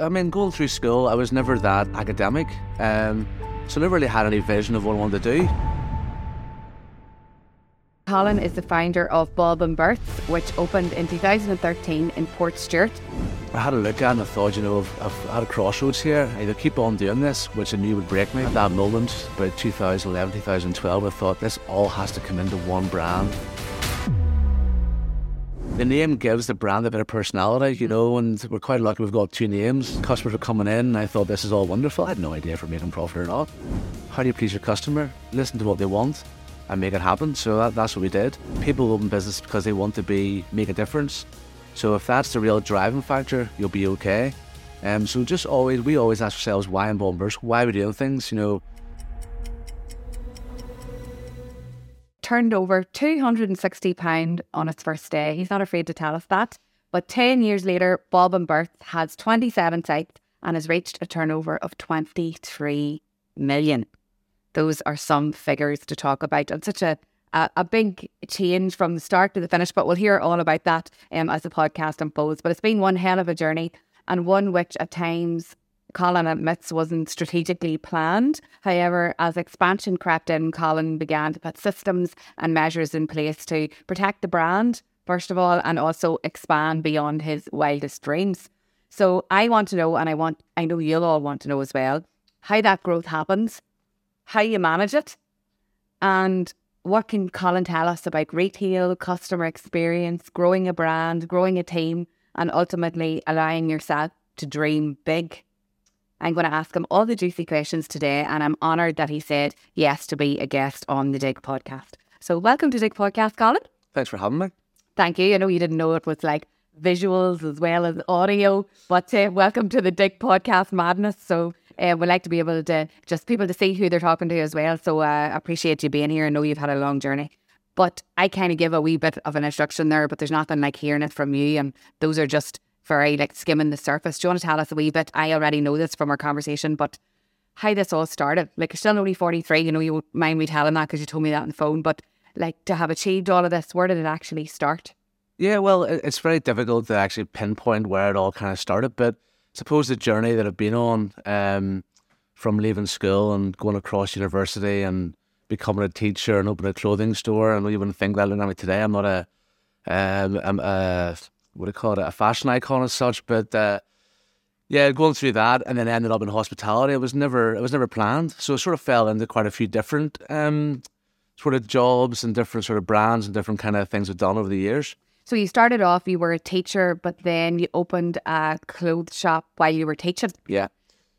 I mean, going through school, I was never that academic, um, so I never really had any vision of what I wanted to do. Colin is the founder of Bob and Berts, which opened in 2013 in Portstewart. I had a look at it and I thought, you know, I've, I've had a crossroads here. I either keep on doing this, which I knew would break me. At that moment, about 2011, 2012, I thought this all has to come into one brand. The name gives the brand a bit of personality, you know, and we're quite lucky we've got two names. Customers are coming in, and I thought this is all wonderful. I had no idea if we're making profit or not. How do you please your customer? Listen to what they want and make it happen. So that, that's what we did. People open business because they want to be make a difference. So if that's the real driving factor, you'll be okay. Um, so just always, we always ask ourselves why in Bob and Berts, why are we doing things, you know. Turned over £260 on its first day. He's not afraid to tell us that. But 10 years later, Bob and Berts has 27 sites and has reached a turnover of 23 million. Those are some figures to talk about. And such a, a, a big change from the start to the finish, but we'll hear all about that um, as the podcast unfolds. But it's been one hell of a journey and one which at times Colin admits wasn't strategically planned. However, as expansion crept in, Colin began to put systems and measures in place to protect the brand, first of all, and also expand beyond his wildest dreams. So I want to know, and I want I know you'll all want to know as well, how that growth happens, how you manage it, and what can Colin tell us about retail, customer experience, growing a brand, growing a team, and ultimately allowing yourself to dream big. I'm going to ask him all the juicy questions today, and I'm honoured that he said yes to be a guest on the Dig podcast. So, welcome to Dig podcast, Colin. Thanks for having me. Thank you. I know you didn't know it was like visuals as well as audio, but uh, welcome to the Dig podcast madness. So, uh, we like to be able to just people to see who they're talking to as well. So, uh, appreciate you being here. I know you've had a long journey. But I kind of give a wee bit of an instruction there, but there's nothing like hearing it from you. And those are just very like skimming the surface. Do you want to tell us a wee bit? I already know this from our conversation, but how this all started. Like you're still only 43, you know, you won't mind me telling that because you told me that on the phone, but like to have achieved all of this, where did it actually start? Yeah, well, it's very difficult to actually pinpoint where it all kind of started, but suppose the journey that I've been on um, from leaving school and going across university and becoming a teacher and opening a clothing store, and even think that looking at me today, I'm not a, um, I'm a what have called it, a fashion icon as such. But uh, yeah, going through that and then ended up in hospitality, it was never it was never planned. So it sort of fell into quite a few different um, sort of jobs and different sort of brands and different kind of things I've done over the years. So you started off, you were a teacher, but then you opened a clothes shop while you were teaching. Yeah.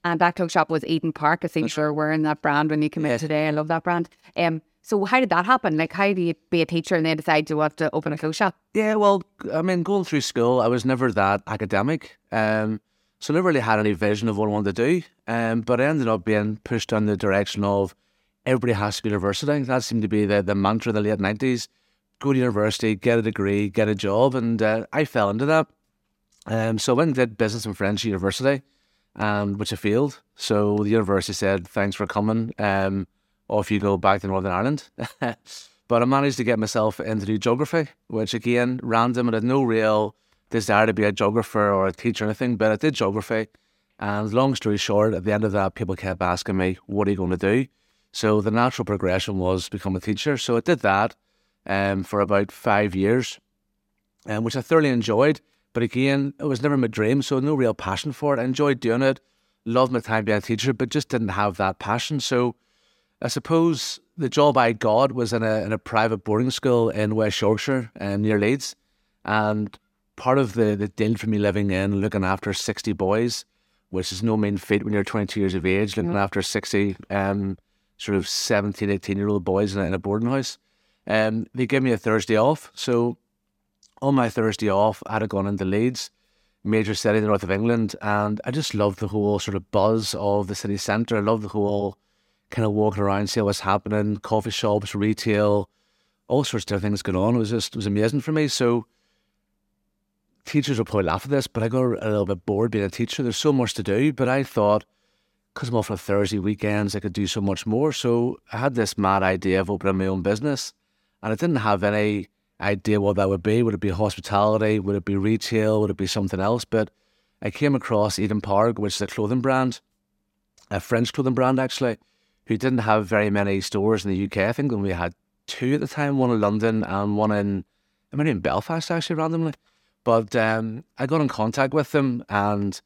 And that clothes shop was Eden Park. I think you're wearing that brand when you came in today. I love that brand. Um, so how did that happen? Like, how do you be a teacher and then decide to want to open a clothes shop? Yeah, well, I mean, going through school, I was never that academic. Um, so I never really had any vision of what I wanted to do. Um, but I ended up being pushed in the direction of everybody has to go to university. That seemed to be the, the mantra of the late 90s. Go to university, get a degree, get a job. And uh, I fell into that. Um, so I went and did business and French university, um, which I failed. So the university said, thanks for coming. Um, off you go back to Northern Ireland. but I managed to get myself into geography, which again, random, and had no real desire to be a geographer or a teacher or anything, but I did geography. And long story short, at the end of that, people kept asking me, What are you going to do? So the natural progression was become a teacher. So I did that um, for about five years, um, which I thoroughly enjoyed. But again, it was never my dream, so no real passion for it. I enjoyed doing it, loved my time being a teacher, but just didn't have that passion. So I suppose the job I got was in a in a private boarding school in West Yorkshire um, near Leeds, and part of the the deal for me living in looking after sixty boys, which is no mean feat when you're twenty two years of age, looking mm. after sixty um sort of 17, 18 year old boys in a, in a boarding house. Um, they gave me a Thursday off, so on my Thursday off, I had gone into Leeds, major city in the north of England, and I just loved the whole sort of buzz of the city centre. I loved the whole kind of walking around, seeing what's happening, coffee shops, retail, all sorts of things going on. It was just it was amazing for me. So teachers will probably laugh at this, but I got a little bit bored being a teacher. There's so much to do, but I thought because I'm off on Thursday weekends, I could do so much more. So I had this mad idea of opening my own business, and I didn't have any idea what that would be. Would it be hospitality? Would it be retail? Would it be something else? But I came across Eden Park, which is a clothing brand, a French clothing brand actually, who didn't have very many stores in the UK. I think when we had two at the time, one in London and one in, I mean, in Belfast actually randomly. But um, I got in contact with them and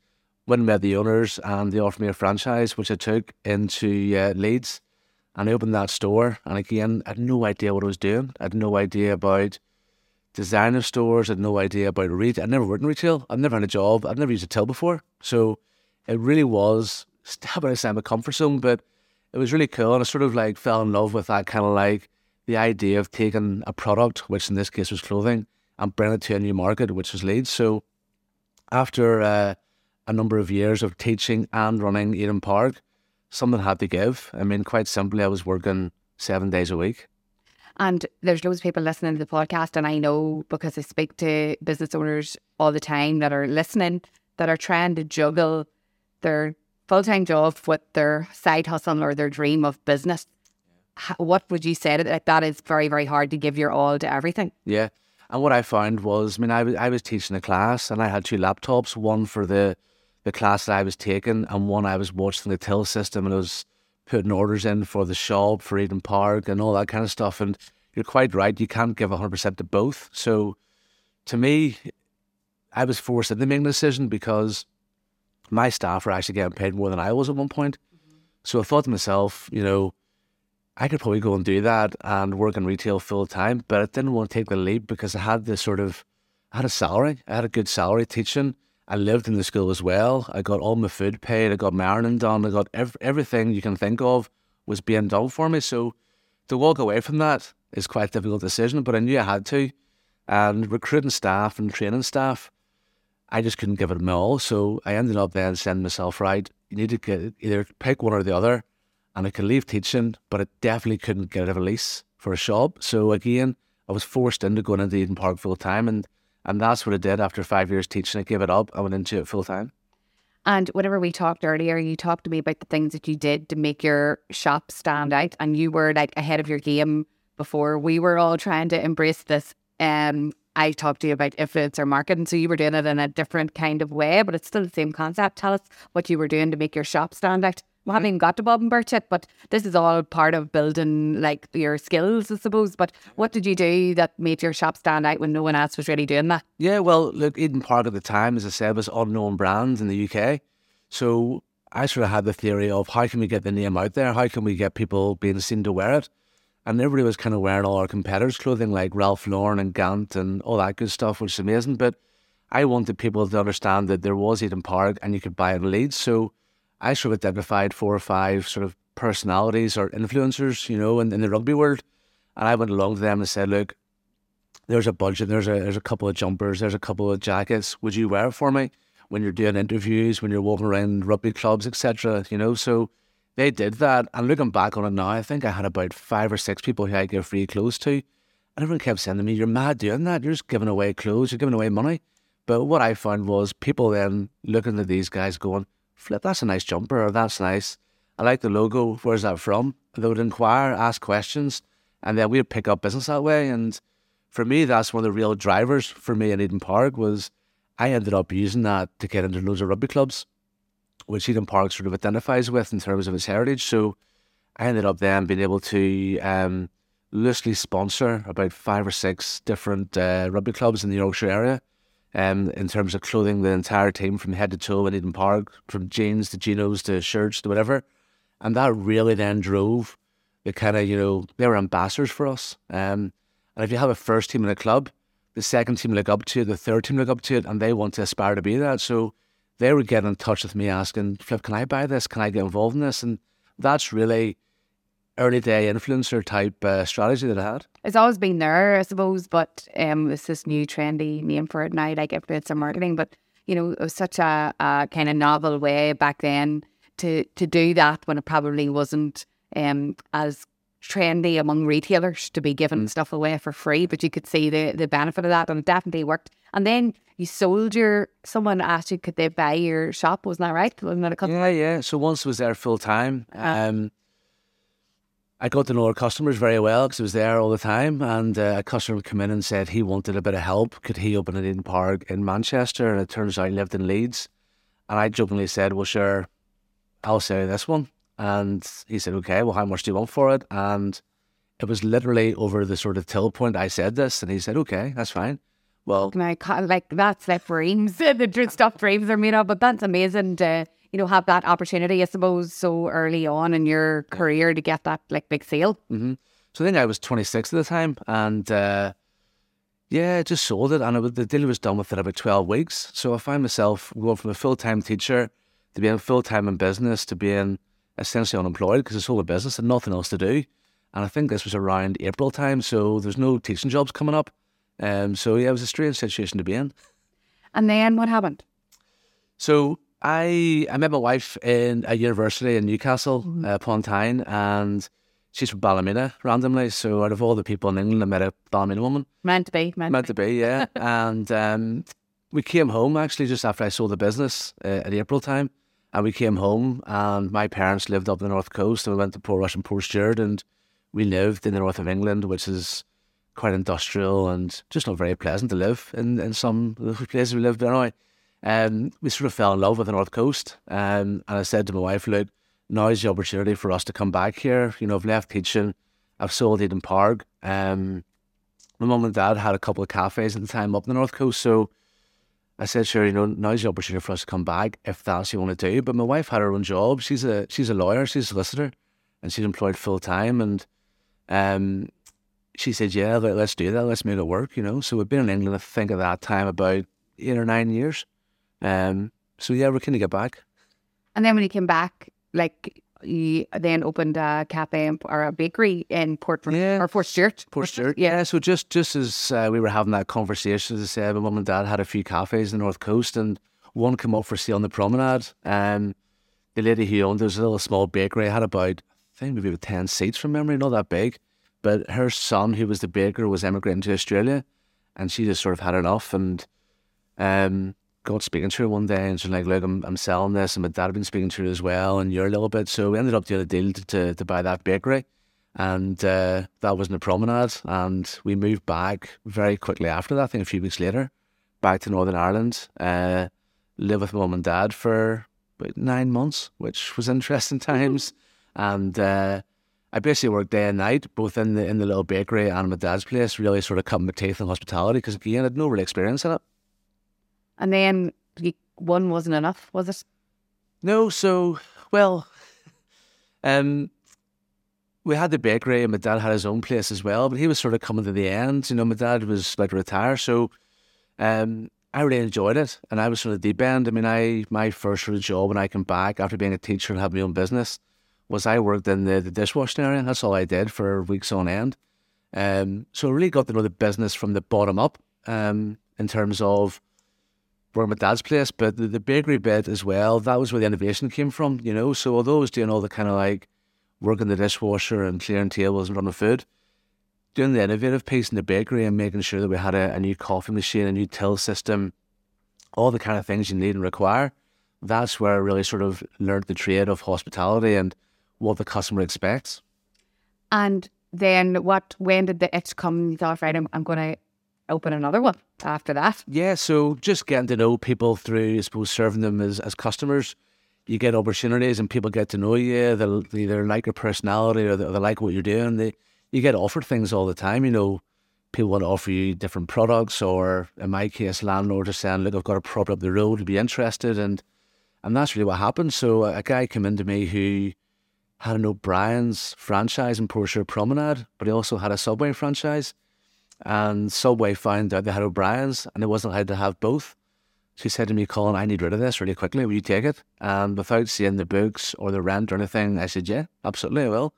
went and met the owners, and they offered me a franchise, which I took into uh, Leeds. And I opened that store. And again, I had no idea what I was doing. I had no idea about designer stores. I had no idea about retail. I'd never worked in retail. I'd never had a job. I'd never used a till before. So it really was step outside my comfort zone, but it was really cool. And I sort of like fell in love with that kind of like the idea of taking a product, which in this case was clothing, and bringing it to a new market, which was Leeds. So after uh, a number of years of teaching and running Eden Park, something had to give. I mean, quite simply, I was working seven days a week. And there's loads of people listening to the podcast, and I know because I speak to business owners all the time that are listening that are trying to juggle their full time job with their side hustle or their dream of business. What would you say to that? That is very, very hard to give your all to everything. Yeah. And what I found was, I mean, I was, I was teaching a class and I had two laptops, one for the, the class that I was taking and one I was watching the till system and I was putting orders in for the shop, for Eden Park and all that kind of stuff. And you're quite right, you can't give 100% to both. So to me, I was forced into making a decision because my staff were actually getting paid more than I was at one point. So I thought to myself, you know, I could probably go and do that and work in retail full time, but I didn't want to take the leap because I had this sort of, I had a salary, I had a good salary teaching. I lived in the school as well. I got all my food paid. I got my ironing done. I got ev- everything you can think of was being done for me. So to walk away from that is quite a difficult decision, but I knew I had to. And recruiting staff and training staff, I just couldn't give it my all. So I ended up then sending myself, right, you need to get, either pick one or the other. And I could leave teaching, but I definitely couldn't get a release for a shop. So again, I was forced into going into Eden Park full time. And and that's what I did after five years teaching. I gave it up. I went into it full time. And whenever we talked earlier, you talked to me about the things that you did to make your shop stand out. And you were like ahead of your game before we were all trying to embrace this. Um, I talked to you about influencer marketing. So you were doing it in a different kind of way, but it's still the same concept. Tell us what you were doing to make your shop stand out we mm-hmm. haven't even got to Bob and Bert yet, but this is all part of building like your skills, I suppose. But what did you do that made your shop stand out when no one else was really doing that? Yeah, well, look, Eden Park at the time, as I said, was unknown brand in the UK. So I sort of had the theory of how can we get the name out there? How can we get people being seen to wear it? And everybody was kind of wearing all our competitors' clothing like Ralph Lauren and Gant and all that good stuff, which is amazing. But I wanted people to understand that there was Eden Park and you could buy it in Leeds. So I sort of identified four or five sort of personalities or influencers, you know, in, in the rugby world. And I went along to them and said, look, there's a budget, there's a there's a couple of jumpers, there's a couple of jackets. Would you wear it for me when you're doing interviews, when you're walking around rugby clubs, etc. You know, so they did that. And looking back on it now, I think I had about five or six people who I gave free clothes to. And everyone kept saying to me, You're mad doing that. You're just giving away clothes, you're giving away money. But what I found was people then looking at these guys going, flip, that's a nice jumper, or that's nice. I like the logo. Where's that from? They would inquire, ask questions, and then we'd pick up business that way. And for me, that's one of the real drivers for me in Eden Park was I ended up using that to get into loads of rugby clubs, which Eden Park sort of identifies with in terms of its heritage. So I ended up then being able to um, loosely sponsor about five or six different uh, rugby clubs in the Yorkshire area um, in terms of clothing the entire team from head to toe in Eden Park, from jeans to chinos to shirts to whatever. And that really then drove the kind of, you know, they were ambassadors for us. Um, and if you have a first team in a club, the second team look up to it, the third team look up to it, and they want to aspire to be that. So they were getting in touch with me asking, Flip, can I buy this? Can I get involved in this? And that's really early day influencer type uh, strategy that I had. It's always been there, I suppose, but um, it's this new trendy name for it now, like influencer marketing. But you know, it was such a, a kind of novel way back then to to do that when it probably wasn't um, as trendy among retailers to be giving mm. stuff away for free. But you could see the the benefit of that, and it definitely worked. And then you sold your. Someone asked you, could they buy your shop? Wasn't that right? Wasn't that a yeah, yeah. So once I was there full time. Uh, um, I got to know our customers very well because I was there all the time. And uh, a customer came in and said he wanted a bit of help. Could he open an Eden Park in Manchester? And it turns out he lived in Leeds. And I jokingly said, Well, sure, I'll say this one. And he said, Okay, well, how much do you want for it? And it was literally over the sort of till point I said this. And he said, Okay, that's fine. Well, And I ca- like that's like dreams. the dr- stuff dreams are made of, but that's amazing to you know have that opportunity. I suppose so early on in your career to get that like big sale. hmm So I think I was 26 at the time, and uh, yeah, just sold it, and it was, the deal was done within about 12 weeks. So I found myself going from a full time teacher to being full time in business to being essentially unemployed because I sold a business and nothing else to do. And I think this was around April time, so there's no teaching jobs coming up. Um, so yeah, it was a strange situation to be in. And then what happened? So I I met my wife in a university in Newcastle uh, upon Tyne, and she's from Ballymena randomly. So out of all the people in England, I met a Ballymena woman. Meant to be. Meant, Meant to be, yeah. and um, we came home actually just after I sold the business uh, at April time, and we came home, and my parents lived up the north coast, and we went to Rush and Portstewart, and we lived in the north of England, which is quite industrial and just not very pleasant to live in in some of the places we lived anyway. Um, we sort of fell in love with the north coast, um, and I said to my wife, "Look, now's the opportunity for us to come back here. You know, I've left teaching, I've sold Eden Park. Um, my mum and dad had a couple of cafes at the time up the north coast, so I said, sure, you know, now's the opportunity for us to come back if that's what you want to do. But my wife had her own job. She's a she's a lawyer, she's a solicitor, and she's employed full time. And um, she said, yeah, let, let's do that. Let's make it work. You know. So we've been in England, I think, at that time about eight or nine years. Um, so yeah, we're keen to get back. And then when you came back, like you then opened a cafe in, or a bakery in Port Yeah. or Portstewart. Port Stewart. Yeah. So just just as uh, we were having that conversation, as I said, my mum and dad had a few cafes in the north coast, and one came up for sale on the promenade. Um, the lady who owned it was a little small bakery. Had about I think maybe about ten seats from memory, not that big. But her son, who was the baker, was emigrating to Australia, and she just sort of had enough and um, got speaking to her one day, and she's like, "Look, I'm, I'm selling this, and my dad had been speaking to her as well, and you're a little bit." So we ended up doing a deal to, to, to buy that bakery, and uh, that was in the promenade, and we moved back very quickly after that. I think a few weeks later, back to Northern Ireland, uh, live with mum and dad for about nine months, which was interesting times, and. Uh, I basically worked day and night, both in the in the little bakery and my dad's place. Really, sort of cut my teeth in hospitality because again, I had no real experience in it. And then one wasn't enough, was it? No, so well, um, we had the bakery, and my dad had his own place as well. But he was sort of coming to the end. You know, my dad was to retire, so um, I really enjoyed it, and I was sort of deep end. I mean, I my first sort of job when I came back after being a teacher and having my own business was I worked in the, the dishwashing area. That's all I did for weeks on end. Um, so I really got to know the business from the bottom up um, in terms of working my dad's place, but the, the bakery bit as well, that was where the innovation came from, you know. So although I was doing all the kind of like working the dishwasher and clearing tables and running food, doing the innovative piece in the bakery and making sure that we had a, a new coffee machine, a new till system, all the kind of things you need and require, that's where I really sort of learned the trade of hospitality and what the customer expects. And then what? When did the itch come? You thought, right, I'm, I'm going to open another one after that. Yeah, so just getting to know people through, I suppose, serving them as, as customers, you get opportunities and people get to know you. They'll they either like your personality or they, they like what you're doing. They you get offered things all the time. You know, people want to offer you different products, or in my case, landlords are saying, "Look, I've got a property up the road. Would be interested?" And and that's really what happened. So a guy came into me who had an O'Brien's franchise in Portia Promenade, but he also had a Subway franchise. And Subway found out they had O'Brien's and they wasn't allowed to have both. She said to me, Colin, I need rid of this really quickly. Will you take it? And without seeing the books or the rent or anything, I said, Yeah, absolutely, I will.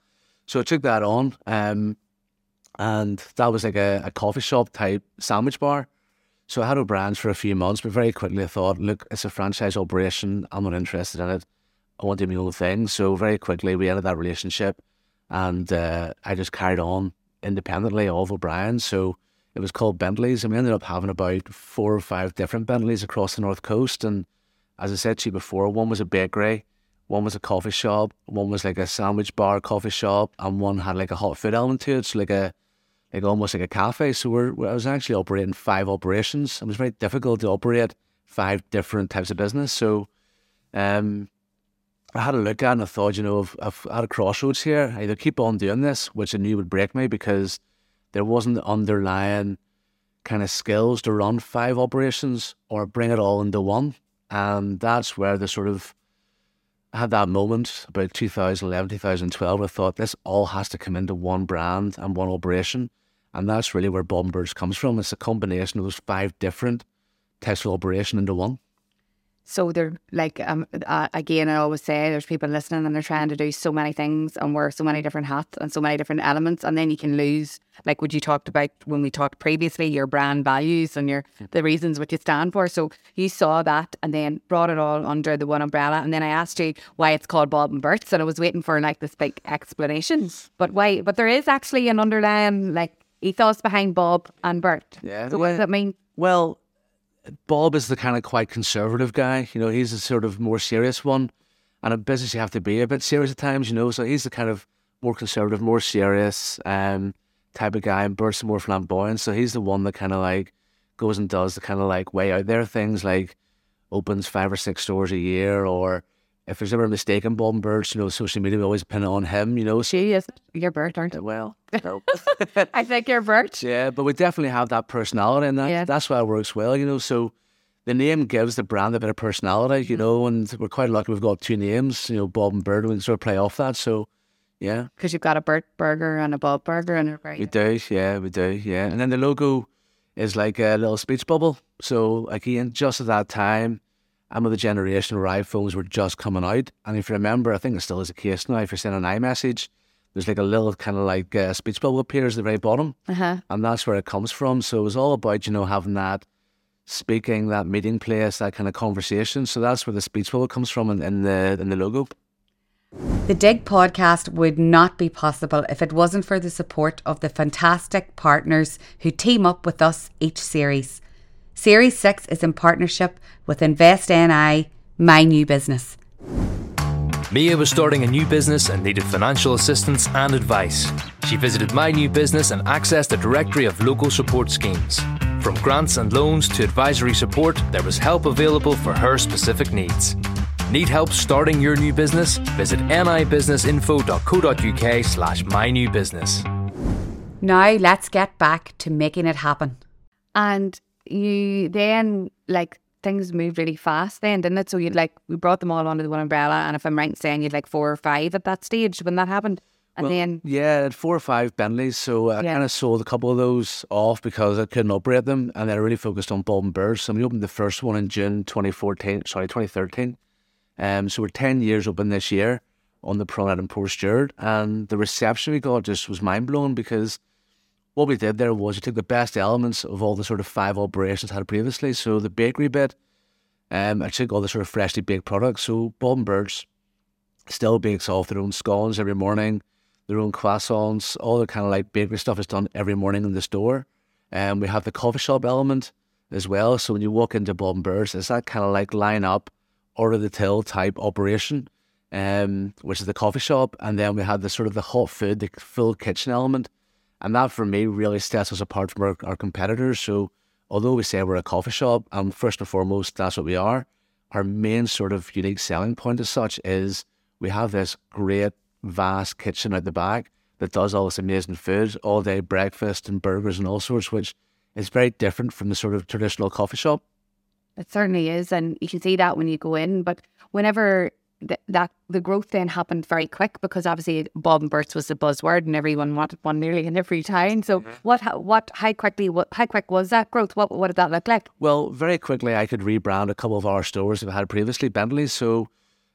So I took that on. Um, and that was like a, a coffee shop type sandwich bar. So I had O'Brien's for a few months, but very quickly I thought, look, it's a franchise operation. I'm not interested in it. I want to do my own thing. So very quickly we ended that relationship and uh, I just carried on independently of O'Brien. So it was called Bentley's and we ended up having about four or five different Bentleys across the North Coast. And as I said to you before, one was a bakery, one was a coffee shop, one was like a sandwich bar coffee shop, and one had like a hot food element to it. So like a like almost like a cafe. So we're, I was actually operating five operations. It was very difficult to operate five different types of business. So Um, I had a look at and I thought, you know, I've, I've had a crossroads here. I either keep on doing this, which I knew would break me because there wasn't the underlying kind of skills to run five operations or bring it all into one. And that's where the sort of I had that moment about 2011, 2012. I thought this all has to come into one brand and one operation. And that's really where Bob Berts comes from. It's a combination of those five different textile operation into one. So they're like um uh, again. I always say there's people listening and they're trying to do so many things and wear so many different hats and so many different elements, and then you can lose like what you talked about when we talked previously, your brand values and your the reasons what you stand for. So you saw that and then brought it all under the one umbrella, and then I asked you why it's called Bob and Bert's, and I was waiting for like this big explanation. But why? But there is actually an underlying like ethos behind Bob and Bert. Yeah, So what does that mean? Well, Bob is the kind of quite conservative guy. You know, he's the sort of more serious one. And in business, you have to be a bit serious at times, you know. So he's the kind of more conservative, more serious um, type of guy. And Bert's more flamboyant. So he's the one that kind of like goes and does the kind of like way out there things like opens five or six stores a year. Or if there's ever a mistake in Bob and Bert's, you know, social media, we always pin it on him, you know. She is you're Bert, aren't you? well, no. I think you're Bert. Yeah, but we definitely have that personality, and that, Yeah. that's why it works well, you know. So the name gives the brand a bit of personality, you mm. know, and we're quite lucky we've got two names, you know, Bob and Bert. We can sort of play off that. So yeah, Because you've got a Bert burger and a Bob burger and a we do, yeah, we do, yeah. And then the logo is like a little speech bubble. So again, just at that time, I'm of the generation where iPhones were just coming out, and if you remember, I think it still is the case now. If you're sending an iMessage, there's like a little kind of like uh, speech bubble appears at the very bottom. Uh-huh. and that's where it comes from. So it was all about you know having that speaking, that meeting place, that kind of conversation. So that's where the speech bubble comes from in, in the in the logo. The Dig podcast would not be possible if it wasn't for the support of the fantastic partners who team up with us each series. Series 6 is in partnership with Invest NI, my new business. Mia was starting a new business and needed financial assistance and advice. She visited My New Business and accessed a directory of local support schemes. From grants and loans to advisory support, there was help available for her specific needs. Need help starting your new business? Visit nibusinessinfo.co.uk slash mynewbusiness. Now let's get back to making it happen. And you then like things moved really fast then, didn't it? So you'd like we brought them all under the one umbrella and if I'm right in saying you'd like four or five at that stage when that happened. And Well, then yeah, four or five Bentleys, so I Yeah. kind of sold a couple of those off because I couldn't operate them, and then I really focused on Bob and Berts. So we opened the first one in June 2014, sorry, 2013. Um, so we're 10 years open this year on the Promenade in Portstewart, and the reception we got just was mind blowing because what we did there was we took the best elements of all the sort of five operations I had previously. So the bakery bit, um, I took all the sort of freshly baked products. So Bob and Berts still bakes off their own scones every morning, their own croissants, all the kind of like bakery stuff is done every morning in the store. And we have the coffee shop element as well. So when you walk into Bob and Berts, it's that kind of like line up, order the till type operation, um, which is the coffee shop. And then we have the sort of the hot food, the full kitchen element. And that for me really sets us apart from our, our competitors. So although we say we're a coffee shop, and first and foremost, that's what we are, our main sort of unique selling point as such is we have this great, vast kitchen at the back that does all this amazing food, all day breakfast and burgers and all sorts, which is very different from the sort of traditional coffee shop. it certainly is and you can see that when you go in. But whenever th- that the growth then happened very quick because obviously Bob and Bert's was the buzzword and everyone wanted one nearly in every town. So what ho- what how quickly what how quick was that growth? What what did that look like? Well, very quickly, I could rebrand a couple of our stores we had previously, Bentley's. So,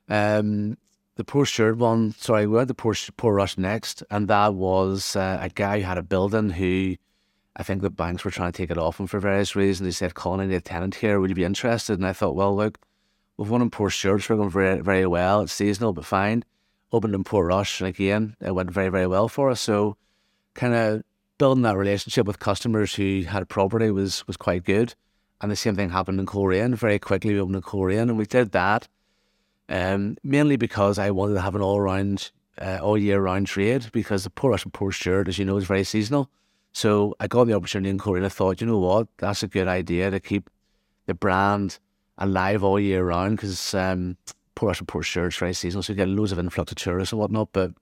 um, the Portstewart one, sorry, we had the Poor, Portrush next, and that was uh, a guy who had a building who I think the banks were trying to take it off him for various reasons. They said, Colin, I need a tenant here. Would you be interested? And I thought, well, look, we've one in Portstewart's working very, very well. It's seasonal, but fine. Opened in Portrush, and again, it went very, very well for us. So, kind of building that relationship with customers who had property was was quite good. And the same thing happened in Coleraine. Very quickly, we opened in Coleraine, and we did that um, mainly because I wanted to have an all round, uh, all year round trade because the Portrush and Portstewart, as you know, is very seasonal. So I got the opportunity in Coleraine. I thought, you know what, that's a good idea to keep the brand alive all year round because um, Portrush and Portstewart very seasonal, so you get loads of influx of tourists and whatnot. But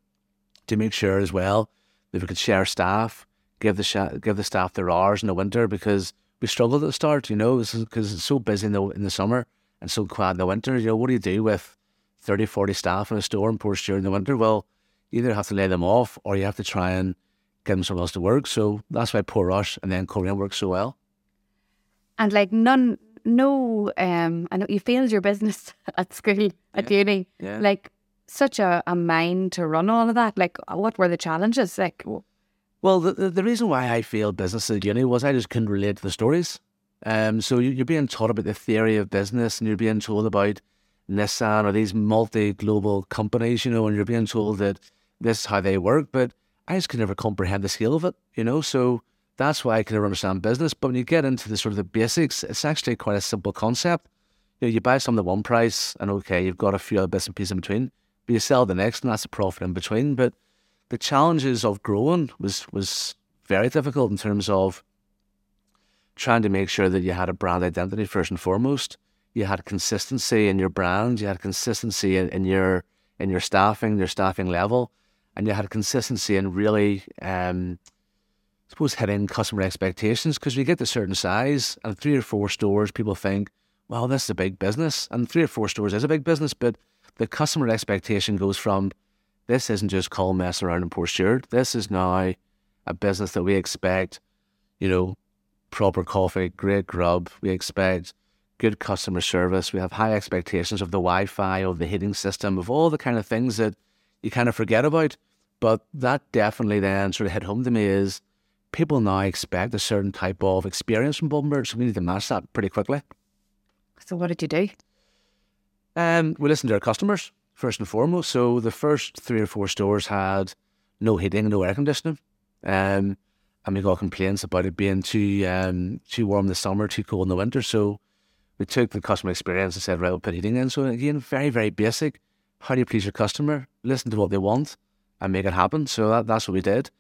to make sure as well that we could share staff, give the sh- give the staff their hours in the winter because we struggled at the start, you know, because it's so busy in the in the summer and so quiet in the winter. You know, what do you do with 30, 40 staff in a store in Portstewart in the winter? Well, you either have to lay them off or you have to try and get them somewhere else to work. So that's why Portrush and then Coleraine works so well. And like none, no, um, I know you failed your business at school, at Yeah. uni. Yeah. Like such a, a mind to run all of that. Like, what were the challenges? Like, Well, the, the, the reason why I failed business at uni was I just couldn't relate to the stories. Um, so you, you're being taught about the theory of business and you're being told about Nissan or these multi global companies, you know, and you're being told that this is how they work. But I just could never comprehend the scale of it, you know. So that's why I can never understand business. But when you get into the sort of the basics, it's actually quite a simple concept. You know, you buy something at one price, and okay, you've got a few other bits and pieces in between, but you sell the next, and that's a profit in between. But the challenges of growing was was very difficult in terms of trying to make sure that you had a brand identity first and foremost. You had consistency in your brand, you had consistency in, in your in your staffing, your staffing level, and you had consistency in really um I suppose hitting customer expectations because we get to certain size and three or four stores people think, well, this is a big business. And three or four stores is a big business, but the customer expectation goes from this isn't just call mess around in Portstewart. This is now a business that we expect, you know, proper coffee, great grub. We expect good customer service. We have high expectations of the Wi Fi, of the heating system, of all the kind of things that you kind of forget about. But that definitely then sort of hit home to me is people now expect a certain type of experience from Bob and Berts, so we need to match that pretty quickly. so what did you do? Um, we listened to our customers first and foremost. So the first three or four stores had no heating, no air conditioning, um, and we got complaints about it being too um, too warm in the summer, too cold in the winter. So we took the customer experience and said, right, we'll put heating in. So again, very very basic. How do you please your customer? Listen to what they want and make it happen. So that, that's what we did,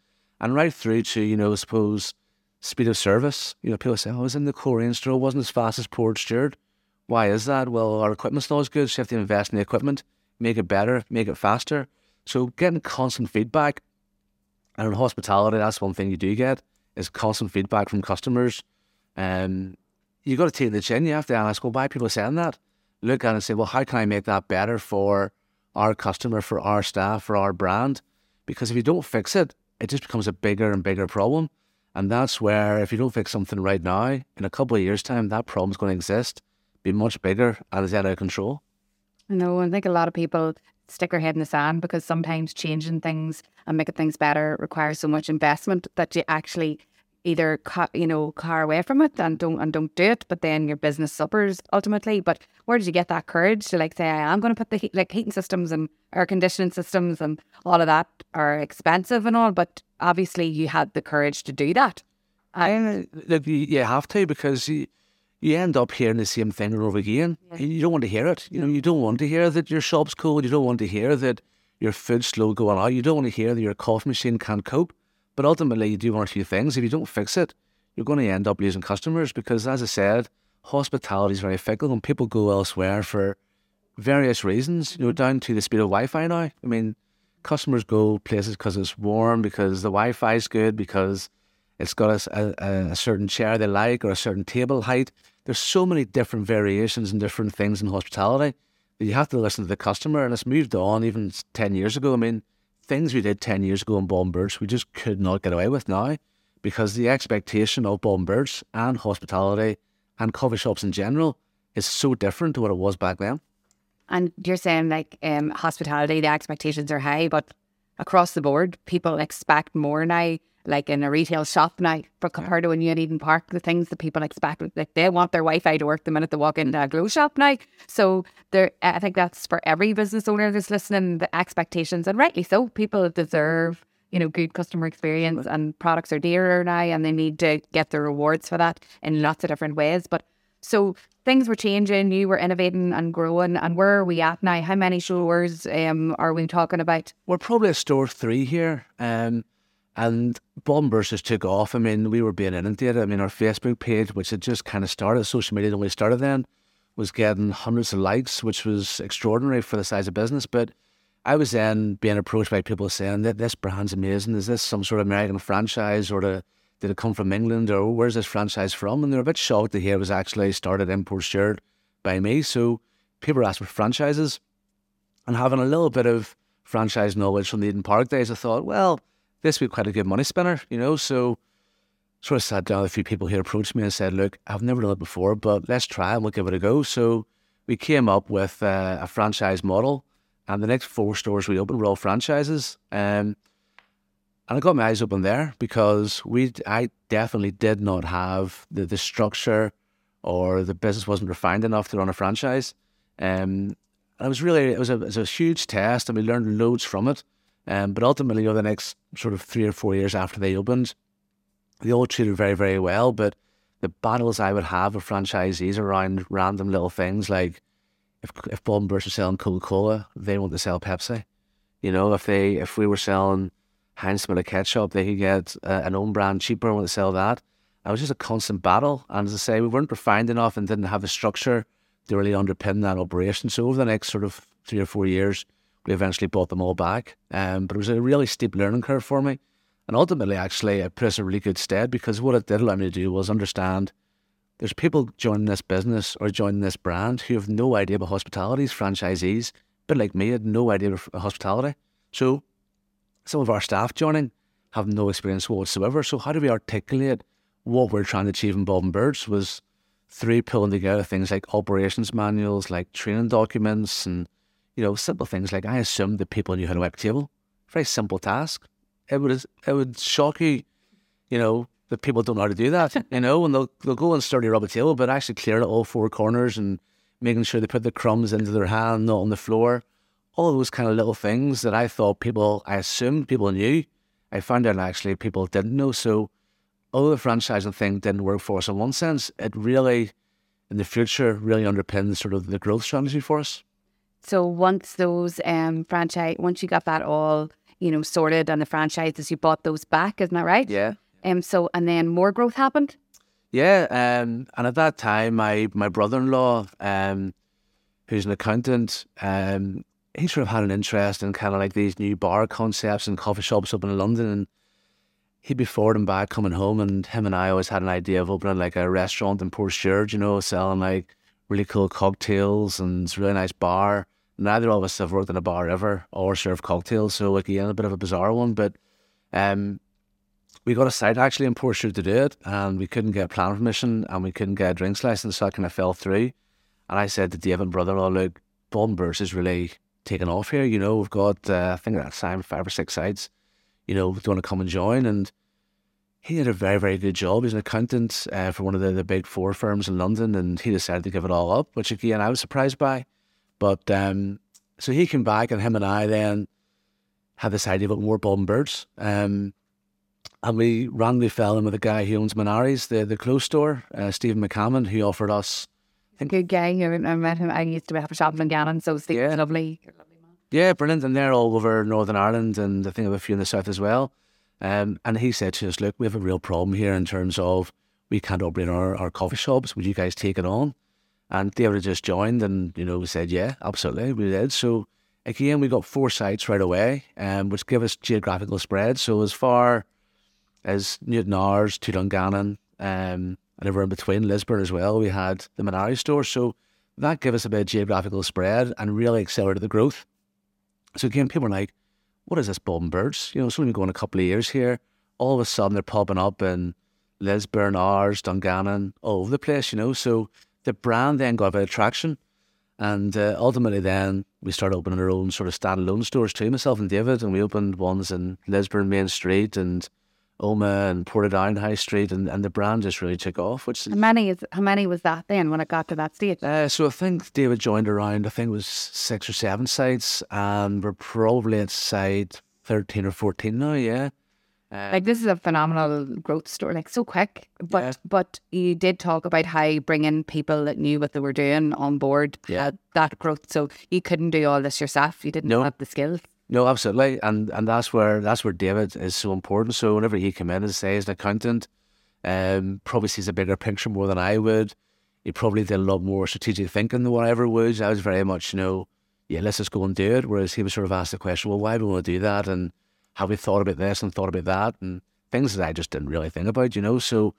and right through to you know, I suppose speed of service. You know, people say, "Oh, I was in the Coleraine store, wasn't as fast as Portstewart." Why is that? Well, our equipment's not as good, so you have to invest in the equipment, make it better, make it faster. So getting constant feedback, and in hospitality, that's one thing you do get is constant feedback from customers. Um, you got to take the chin. You have to ask, well, why people saying that? Look at it and say, well, how can I make that better for our customer, for our staff, for our brand? Because if you don't fix it, it just becomes a bigger and bigger problem. And that's where, if you don't fix something right now, in a couple of years' time, that problem's going to exist, be much bigger, and is out of control. I know, I think a lot of people stick their head in the sand because sometimes changing things and making things better requires so much investment that you actually either cut, you know, car away from it and don't and don't do it, but then your business suffers ultimately. But where did you get that courage to like say, I am going to put the heat, like heating systems and air conditioning systems and all of that are expensive and all, but obviously you had the courage to do that. Uh, and uh, look, you, have to because you, you end up hearing the same thing over again. You don't want to hear it. You know, you don't want to hear that your shop's cold. You don't want to hear that your food's slow going out. You don't want to hear that your coffee machine can't cope. But ultimately, you do one or two things. If you don't fix it, you're going to end up losing customers because, as I said, hospitality is very fickle and people go elsewhere for various reasons, you know, down to the speed of Wi Fi now. I mean, customers go places because it's warm, because the Wi Fi is good, because it's got a certain chair they like or a certain table height. There's so many different variations and different things in hospitality that you have to listen to the customer. And it's moved on even 10 years ago. I mean, things we did 10 years ago in Bob and Berts, we just could not get away with now because the expectation of Bob and Berts and hospitality and coffee shops in general is so different to what it was back then. And you're saying like um, hospitality, the expectations are high, but across the board, people expect more now. Like in a retail shop now, for compared to when you Eden Park, the things that people expect, like they want their Wi-Fi to work the minute they walk into a glow shop now. So there, I think that's for every business owner that's listening. The expectations, and rightly so, people deserve you know good customer experience, and products are dearer now, and they need to get the rewards for that in lots of different ways. But so things were changing, you were innovating and growing. And where are we at now? How many stores um, are we talking about? We're probably a store three here. Um, and Bob and Berts just took off. I mean, we were being inundated. I mean, our Facebook page, which had just kind of started, social media only started then, was getting hundreds of likes, which was extraordinary for the size of business. But I was then being approached by people saying that this brand's amazing. Is this some sort of American franchise or the, did it come from England or where's this franchise from? And they were a bit shocked to hear it was actually started in Portstewart by me. So people asked for franchises and having a little bit of franchise knowledge from the Eden Park days, I thought, well, this be quite a good money spinner, you know. So sort of sat down a few people who approached me and said, look, I've never done it before, but let's try and we'll give it a go. So we came up with uh, a franchise model, and the next four stores we opened were all franchises. Um, and I got my eyes open there because we, I definitely did not have the, the structure or the business wasn't refined enough to run a franchise. Um, and it was really, it was, a, it was a huge test and we learned loads from it. Um, but ultimately, over the next sort of three or four years after they opened, they all treated very, very well. But the battles I would have with franchisees around random little things like if if Bob and selling Coca Cola, they want to sell Pepsi. You know, if they if we were selling Heinz Tomato ketchup, they could get uh, an own brand cheaper and want to sell that. It was just a constant battle. And as I say, we weren't refined enough and didn't have a structure to really underpin that operation. So over the next sort of three or four years, eventually bought them all back. Um, but it was a really steep learning curve for me. And ultimately, actually, it put us in a really good stead because what it did allow me to do was understand there's people joining this business or joining this brand who have no idea about hospitalities, franchisees, but like me, had no idea about hospitality. So some of our staff joining have no experience whatsoever. So how do we articulate what we're trying to achieve in Bob and Berts was through pulling together things like operations manuals, like training documents and you know, simple things like I assumed that people knew how to wipe a table. Very simple task. It would it would shock you, you know, that people don't know how to do that. you know, and they'll they'll go and sturdy rub a table, but actually clear it all four corners and making sure they put the crumbs into their hand, not on the floor. All those kind of little things that I thought people, I assumed people knew. I found out actually people didn't know. So, although the franchising thing didn't work for us in one sense, it really, in the future, really underpins sort of the growth strategy for us. So once those um franchise, once you got that all you know sorted and the franchises, you bought those back, isn't that right? Yeah. Um. So and then more growth happened. Yeah. Um. And at that time, my my brother in law, um, who's an accountant, um, he sort of had an interest in kind of like these new bar concepts and coffee shops up in London, and he'd be forward and back coming home, and him and I always had an idea of opening like a restaurant in Portstewart, you know, selling like really cool cocktails and really nice bar neither of us have worked in a bar ever or served cocktails, so again a bit of a bizarre one. But um, we got a site actually in Portstewart to do it, and we couldn't get plan permission and we couldn't get a drinks license, so I kind of fell through. And I said to David, brother, oh look, and is really taking off here. You know, we've got uh, I think at that time five or six sites. You know, do you want to come and join? And he did a very, very good job. He's an accountant uh, for one of the, the big four firms in London, and he decided to give it all up, which again I was surprised by. But um, so he came back, and him and I then had this idea about more and Birch. Um, and we randomly fell in with a guy who owns Menarys, the, the clothes store, uh, Stephen McCammon, who offered us. A good guy. I met him. I used to have a shop in Gannon, so Stephen's yeah. lovely. lovely man. Yeah, brilliant. And they're all over Northern Ireland, and I think of a few in the south as well. Um, and he said to us, "Look, we have a real problem here in terms of we can't operate our, our coffee shops. Would you guys take it on?" And David just joined and, you know, we said, yeah, absolutely, we did. So again, we got four sites right away, um, which give us geographical spread. So as far as Newtownards to Dungannon, um, and everywhere in between, Lisburn as well, we had the Menarys store. So that gave us a bit of geographical spread and really accelerated the growth. So again, people were like, what is this Bob and Berts? You know, it's only been going a couple of years here. All of a sudden, they're popping up in Lisburn, Ards, Dungannon, all over the place, you know. So the brand then got a bit of traction. And uh, ultimately, then we started opening our own sort of standalone stores too, myself and David. And we opened ones in Lisburn Main Street and Omagh and Portadown High Street. And, and the brand just really took off. Which how many is how many was that then when it got to that stage? Uh, so I think David joined around, I think it was six or seven sites. And we're probably at site 13 or 14 now, yeah. Uh, like this is a phenomenal growth story, like so quick. But yeah. but you did talk about how bringing people that knew what they were doing on board yeah. had that growth. So you couldn't do all this yourself. You didn't no. have the skills. No, absolutely, and and that's where that's where David is so important. So whenever he came in, and say as an accountant, um, probably sees a bigger picture more than I would. he probably did a lot more strategic thinking than what I ever would. I was very much, you know, yeah, let's just go and do it. Whereas he was sort of asked the question, well, why do we want to do that? And have we thought about this and thought about that? And things that I just didn't really think about, you know. So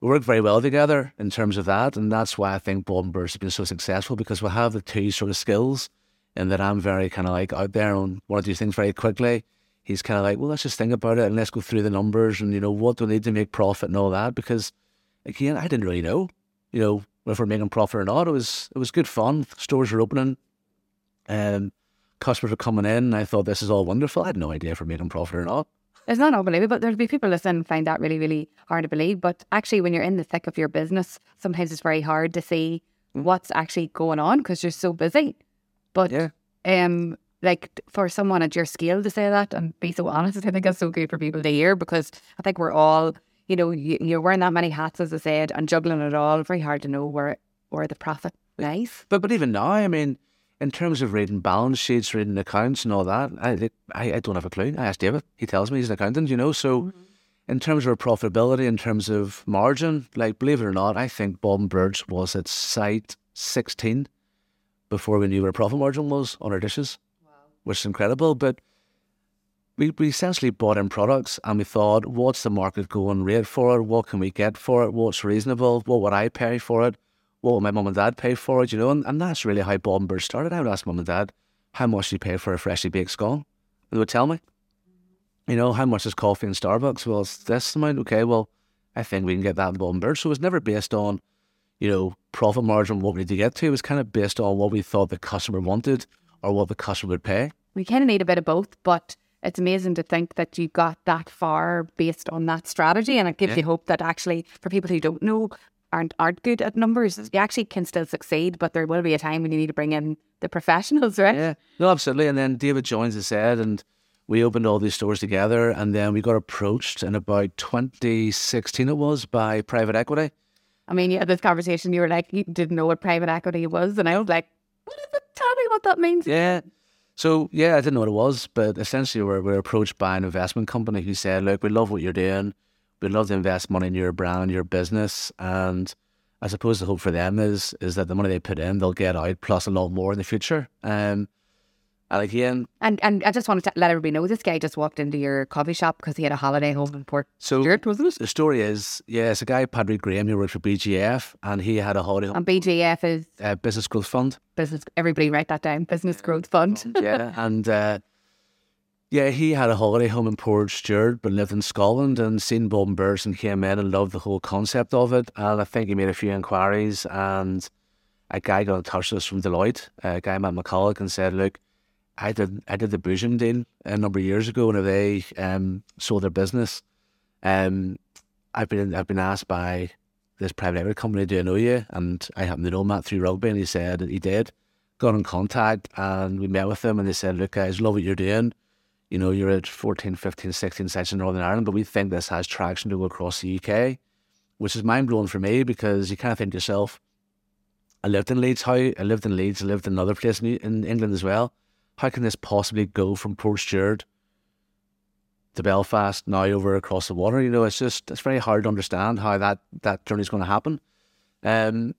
we work very well together in terms of that. And that's why I think and Berts has been so successful because we have the two sort of skills and that I'm very kind of like out there and want to do things very quickly. He's kind of like, well, let's just think about it and let's go through the numbers and, you know, what do we need to make profit and all that? Because, again, I didn't really know, you know, if we're making profit or not. It was it was good fun. Stores were opening. Um, customers were coming in. And I thought this is all wonderful. I had no idea if we're making profit or not. It's not unbelievable. But there'll be people listening and find that really, really hard to believe. But actually, when you're in the thick of your business, sometimes it's very hard to see what's actually going on because you're so busy. But Yeah. um, like for someone at your scale to say that and be so honest, I think that's so good for people to hear because I think we're all, you know, you, you're wearing that many hats, as I said, and juggling it all. Very hard to know where where the profit lies. But but even now, I mean, in terms of reading balance sheets, reading accounts and all that, I I, I don't have a clue. I asked David. He tells me he's an accountant, you know. So mm-hmm. in terms of profitability, in terms of margin, like believe it or not, I think Bob and Berts was at site sixteen before we knew what a profit margin was on our dishes. Which is incredible. But we, we essentially bought in products and we thought, what's the market going rate for it? What can we get for it? What's reasonable? What would I pay for it? What would my mum and dad pay for it? You know, and, and that's really how Bob and started. I would ask mum and dad, how much do you pay for a freshly baked scone? And they would tell me. You know, how much is coffee in Starbucks? Well, it's this amount. Okay, well, I think we can get that in Bob and. So it was never based on, you know, profit margin, what we need to get to. It was kind of based on what we thought the customer wanted or what the customer would pay. We kind of need a bit of both, but it's amazing to think that you got that far based on that strategy, and it gives Yeah. you hope that actually, for people who don't know, aren't aren't good at numbers, you actually can still succeed. But there will be a time when you need to bring in the professionals, right? Yeah, no, absolutely. And then David joins the said, and we opened all these stores together. And then we got approached in about 2016, it was, by private equity. I mean, you had this conversation. You were like, you didn't know what private equity was, and I was like, what is it? Tell me what that means. Yeah. So, yeah, I didn't know what it was, but essentially we we're, we were approached by an investment company who said, look, we love what you're doing. We'd love to invest money in your brand, your business. And I suppose the hope for them is is that the money they put in, they'll get out plus a lot more in the future. Um, and again, And and I just wanted to let everybody know this guy just walked into your coffee shop because he had a holiday home in Port So- Stewart, wasn't it? the story is, yeah, it's a guy, Patrick Graham, who worked for BGF, and he had a holiday home And BGF is uh, business growth fund. business. Everybody write that down. Business Growth Fund. yeah, and uh, yeah, he had a holiday home in Portstewart, but lived in Scotland and seen Bob and Berts and came in and loved the whole concept of it. And I think he made a few inquiries, and a guy got in touch with us from Deloitte, a guy Matt McCulloch, and said, "Look, I did I did the Boojum deal a number of years ago when they um, sold their business. Um, I've been I've been asked by this private equity company, do I know you? And I happen to know Matt through rugby, and he said he did. Got in contact, and we met with them, and they said, look, guys, love what you're doing. You know, you're at 14, 15, 16 sites in Northern Ireland, but we think this has traction to go across the UK, which is mind blowing for me because you kind of think to yourself, I lived in Leeds. How I lived in Leeds. I lived in another place in, in England as well. How can this possibly go from Portstewart to Belfast now over across the water? You know, it's just it's very hard to understand how that that journey is going to happen. Um,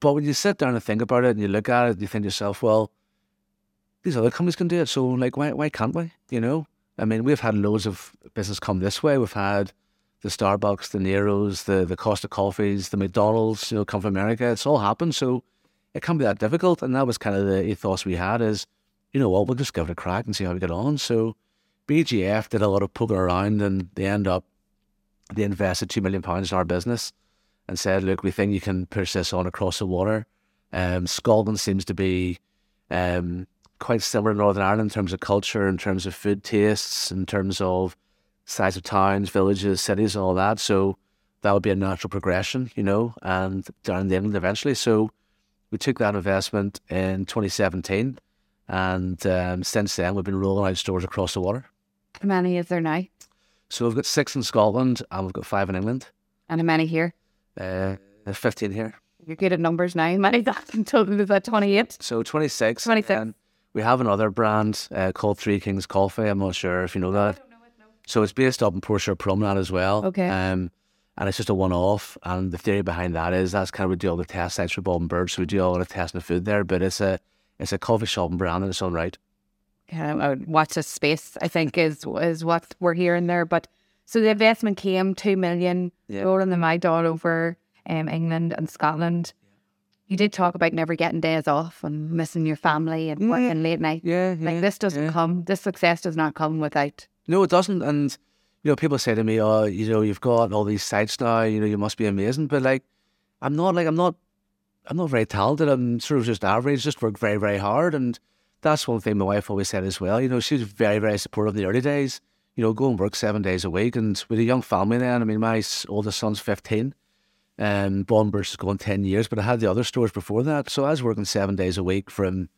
but when you sit down and think about it and you look at it, you think to yourself, well, these other companies can do it. So like, why why can't we? You know, I mean, we've had loads of business come this way. We've had the Starbucks, the Neros, the the Costa Coffees, the McDonald's, you know, come from America. It's all happened. So it can't be that difficult. And that was kind of the ethos we had is, you know what, we'll just give it a crack and see how we get on. So BGF did a lot of poking around and they end up, they invested two million pounds in our business and said, look, we think you can push this on across the water. Um, Scotland seems to be um, quite similar to Northern Ireland in terms of culture, in terms of food tastes, in terms of size of towns, villages, cities, all that. So that would be a natural progression, you know, and down in England eventually. So we took that investment in 2017, and um, since then we've been rolling out stores across the water. How many is there now? So we've got six in Scotland, and we've got five in England. And how many here? Uh, 15 here. You're good at numbers now. How many that total? Is that 28? So 26. 26. We have another brand uh, called Three Kings Coffee. I'm not sure if you know that. So it's based up in Portia Promenade as well. Okay. Um, and it's just a one off. And the theory behind that is that's kind of we do all the test sites for Bob and Berts, so we do all the testing of food there. But it's a it's a coffee shop and brand in its own right. Um, I would watch this space. I think is is what we're hearing there. But so the investment came two million, Yeah. rolling the mag all over um, England and Scotland. You did talk about never getting days off and missing your family and mm, working late night. Yeah, Like this doesn't come. This success does not come without. No, it doesn't. And you know, people say to me, "Oh, you know, you've got all these sites now. You know, you must be amazing." But like, I'm not. Like, I'm not. I'm not very talented. I'm sort of just average. Just work very, very hard. And that's one thing my wife always said as well. You know, she was very, very supportive in the early days. You know, go and work seven days a week. And with a young family, then I mean, my oldest son's 15. Um, Bob and Berts is going 10 years, but I had the other stores before that. So I was working seven days a week from,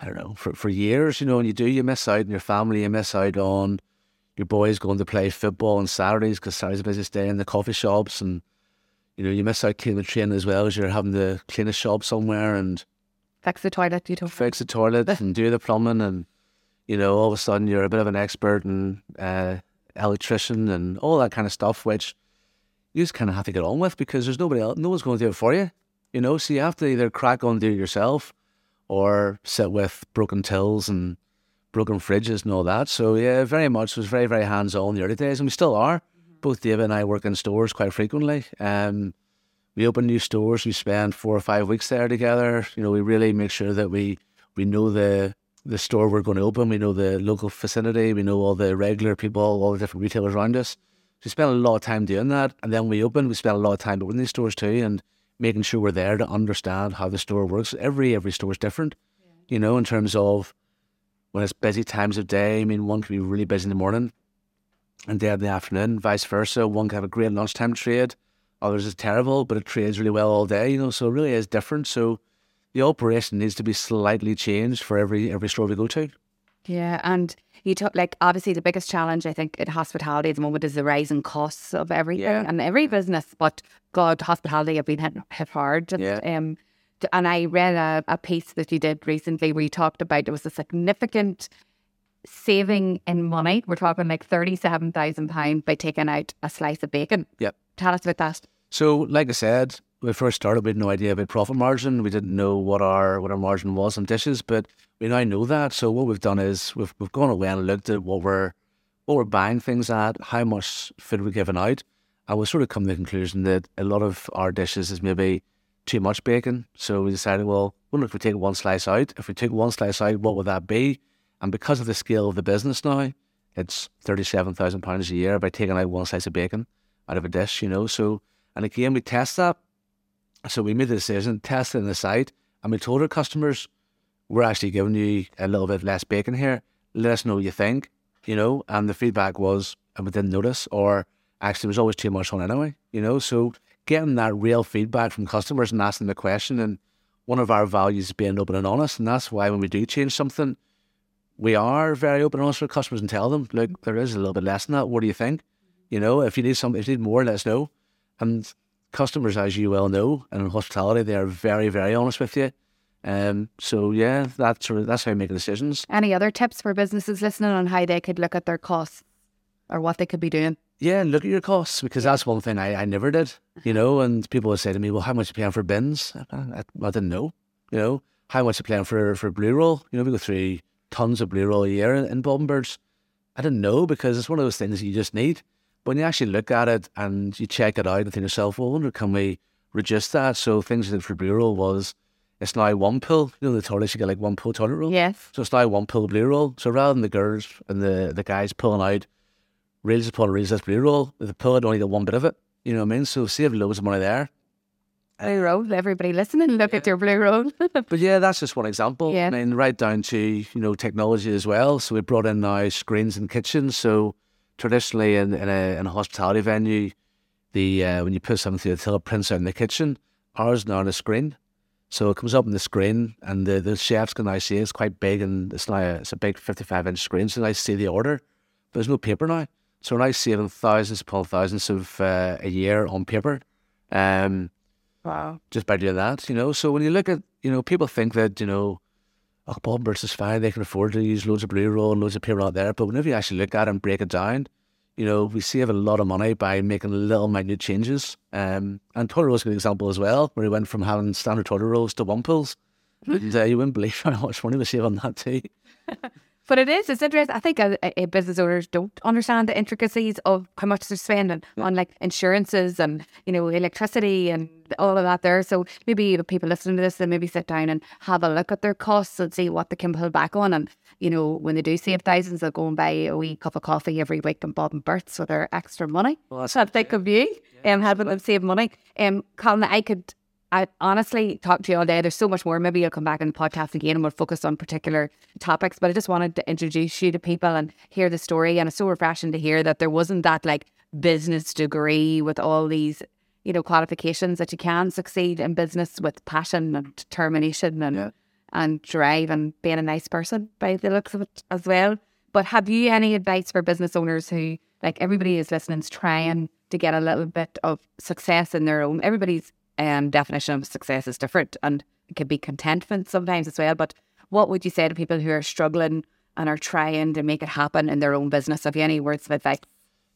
I don't know, for, for years, you know, and you do, you miss out on your family, you miss out on your boys going to play football on Saturdays because Saturday's the busiest day in the coffee shops. And, you know, you miss out cleaning the train as well as you're having to clean a shop somewhere and Fix the toilet. You don't. fix the toilet and do the plumbing. And, you know, all of a sudden you're a bit of an expert and uh, electrician and all that kind of stuff, which you just kind of have to get on with because there's nobody else, no one's going to do it for you. You know, so you have to either crack on and do it yourself or sit with broken tills and broken fridges and all that. So yeah, very much was very, very hands on in the early days and we still are. Both David and I work in stores quite frequently. Um, we open new stores, we spend four or five weeks there together. You know, we really make sure that we we know the the store we're going to open, we know the local vicinity, we know all the regular people, all the different retailers around us. So we spend a lot of time doing that. And then we open, we spend a lot of time opening these stores too and making sure we're there to understand how the store works. Every every store is different, you know, in terms of when it's busy times of day. I mean, one can be really busy in the morning and dead in the afternoon, vice versa. One can have a great lunchtime trade, others is terrible, but it trades really well all day, you know, so it really is different. So the operation needs to be slightly changed for every every store we go to. Yeah, and you talk like obviously the biggest challenge I think in hospitality at the moment is the rising costs of everything Yeah. and every business. But God, hospitality have been hit, hit hard. Just, Yeah. Um, and I read a, a piece that you did recently where you talked about there was a significant saving in money. We're talking like thirty-seven thousand pound by taking out a slice of bacon. Yep. Tell us about that. So, like I said, we first started, we had no idea about profit margin. We didn't know what our what our margin was on dishes, but we now know that. So, what we've done is we've we've gone away and looked at what we're what we're buying things at, how much food we're giving out, and we sort of come to the conclusion that a lot of our dishes is maybe too much bacon. So we decided, well, wonder if we take one slice out. If we took one slice out, what would that be? And because of the scale of the business now, it's thirty-seven thousand pounds a year by taking out one slice of bacon out of a dish. You know, so and again we test that. So we made the decision, tested the site, and we told our customers, we're actually giving you a little bit less bacon here. Let us know what you think, you know. And the feedback was, and we didn't notice, or actually, was always too much on anyway, you know. So getting that real feedback from customers and asking the question, and one of our values is being open and honest, and that's why when we do change something, we are very open and honest with customers and tell them, look, there is a little bit less than that. What do you think? You know, if you need something, if you need more, let us know. And customers, as you well know, and in hospitality, they are very, very honest with you. Um, so yeah, that's sort of, that's how you make decisions. Any other tips for businesses listening on how they could look at their costs or what they could be doing? Yeah, look at your costs because that's one thing I, I never did, you know. And people would say to me, "Well, how much are you paying for bins?" I, I, I didn't know, you know. How much are you paying for for blue roll? You know, we go through tons of blue roll a year in, in. I didn't know because it's one of those things that you just need. But when you actually look at it and you check it out and think to yourself, well, I wonder can we reduce that? So things like for blue roll was it's now one pill. You know, the toilets you get like one pull toilet roll. Yes. So it's now one pull blue roll. So rather than the girls and the, the guys pulling out reels upon reels of blue roll, the pull out only get one bit of it. You know what I mean? So save loads of money there. Blue roll, everybody listening, look at your blue roll. But yeah, that's just one example. Yeah. I mean, right down to, you know, technology as well. So we brought in now screens in kitchens. So traditionally in, in, a, in a hospitality venue, the uh, when you put something through the till, it prints out in the kitchen. Ours now on a screen. So it comes up on the screen and the, the chefs can now see it's quite big and it's now a, it's a big 55 inch screen. So they see the order. But there's no paper now. So we're now saving thousands upon thousands of uh, a year on paper. Um, wow. just by doing that, you know. So when you look at, you know, people think that, you know, oh, Bob is fine, they can afford to use loads of blue roll and loads of paper out there. But whenever you actually look at it and break it down, You know, we save a lot of money by making little minute changes. Um, and toilet rolls is a good example as well, where we went from having standard toilet rolls to one pulls. and uh, you wouldn't believe how much money we save on that too. But it is, it's interesting. I think a, a business owners don't understand the intricacies of how much they're spending on like insurances and, you know, electricity and all of that there. So maybe the people listening to this, they maybe sit down and have a look at their costs and see what they can pull back on. And, you know, when they do save thousands, they'll go and buy a wee cup of coffee every week and Bob and Bert's with their extra money. Well, that's what think of you and um, helping them save money. Um, Colin, I could I honestly talk to you all day. There's so much more. Maybe you'll come back in the podcast again and we'll focus on particular topics. But I just wanted to introduce you to people and hear the story. And it's so refreshing to hear that there wasn't that like business degree with all these, you know, qualifications that you can succeed in business with passion and determination and yeah. and drive and being a nice person by the looks of it as well. But have you any advice for business owners who like everybody is listening is trying to get a little bit of success in their own everybody's um, definition of success is different and it can be contentment sometimes as well. But what would you say to people who are struggling and are trying to make it happen in their own business? Have you any words of advice?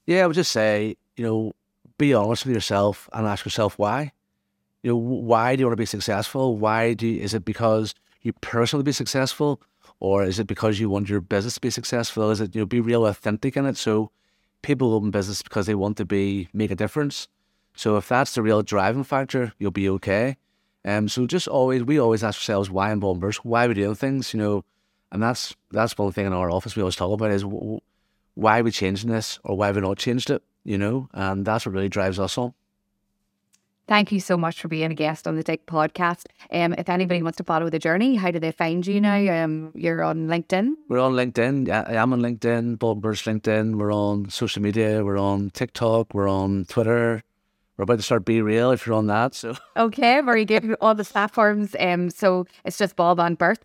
Yeah, I would just say, you know, be honest with yourself and ask yourself why. You know, why do you want to be successful? Why do you, is it because you personally be successful, or is it because you want your business to be successful? Is it you know be real authentic in it? So people open business because they want to be make a difference. So if that's the real driving factor, you'll be okay. Um, so just always, we always ask ourselves why in Bob and Berts, why are we doing things, you know, and that's that's one thing in our office we always talk about is why are we changing this or why have we not changed it, you know, and that's what really drives us on. Thank you so much for being a guest on the Dig podcast. Um, if anybody wants to follow the journey, how do they find you now? Um, you're on LinkedIn. We're on LinkedIn. I am on LinkedIn. Bob and Berts LinkedIn. We're on social media. We're on TikTok. We're on Twitter we're about to start BeReal if you're on that. So okay, very good. All the platforms. Um, so it's just Bob and Bert.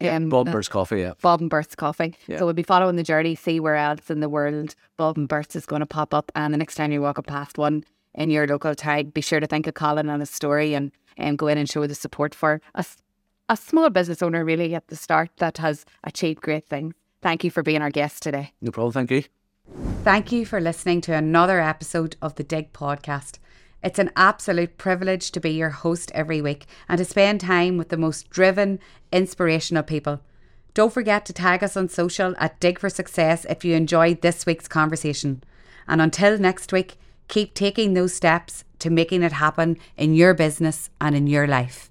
Um, Bob and Bert's coffee, yeah. Bob and Bert's coffee. Yeah. So we'll be following the journey, see where else in the world Bob and Bert's is going to pop up. And the next time you're walking past one in your local town, be sure to think of Colin and his story and, and go in and show the support for a, a small business owner, really, at the start that has achieved great things. Thank you for being our guest today. No problem. Thank you. Thank you for listening to another episode of the Dig podcast. It's an absolute privilege to be your host every week and to spend time with the most driven, inspirational people. Don't forget to tag us on social at Dig for Success if you enjoyed this week's conversation. And until next week, keep taking those steps to making it happen in your business and in your life.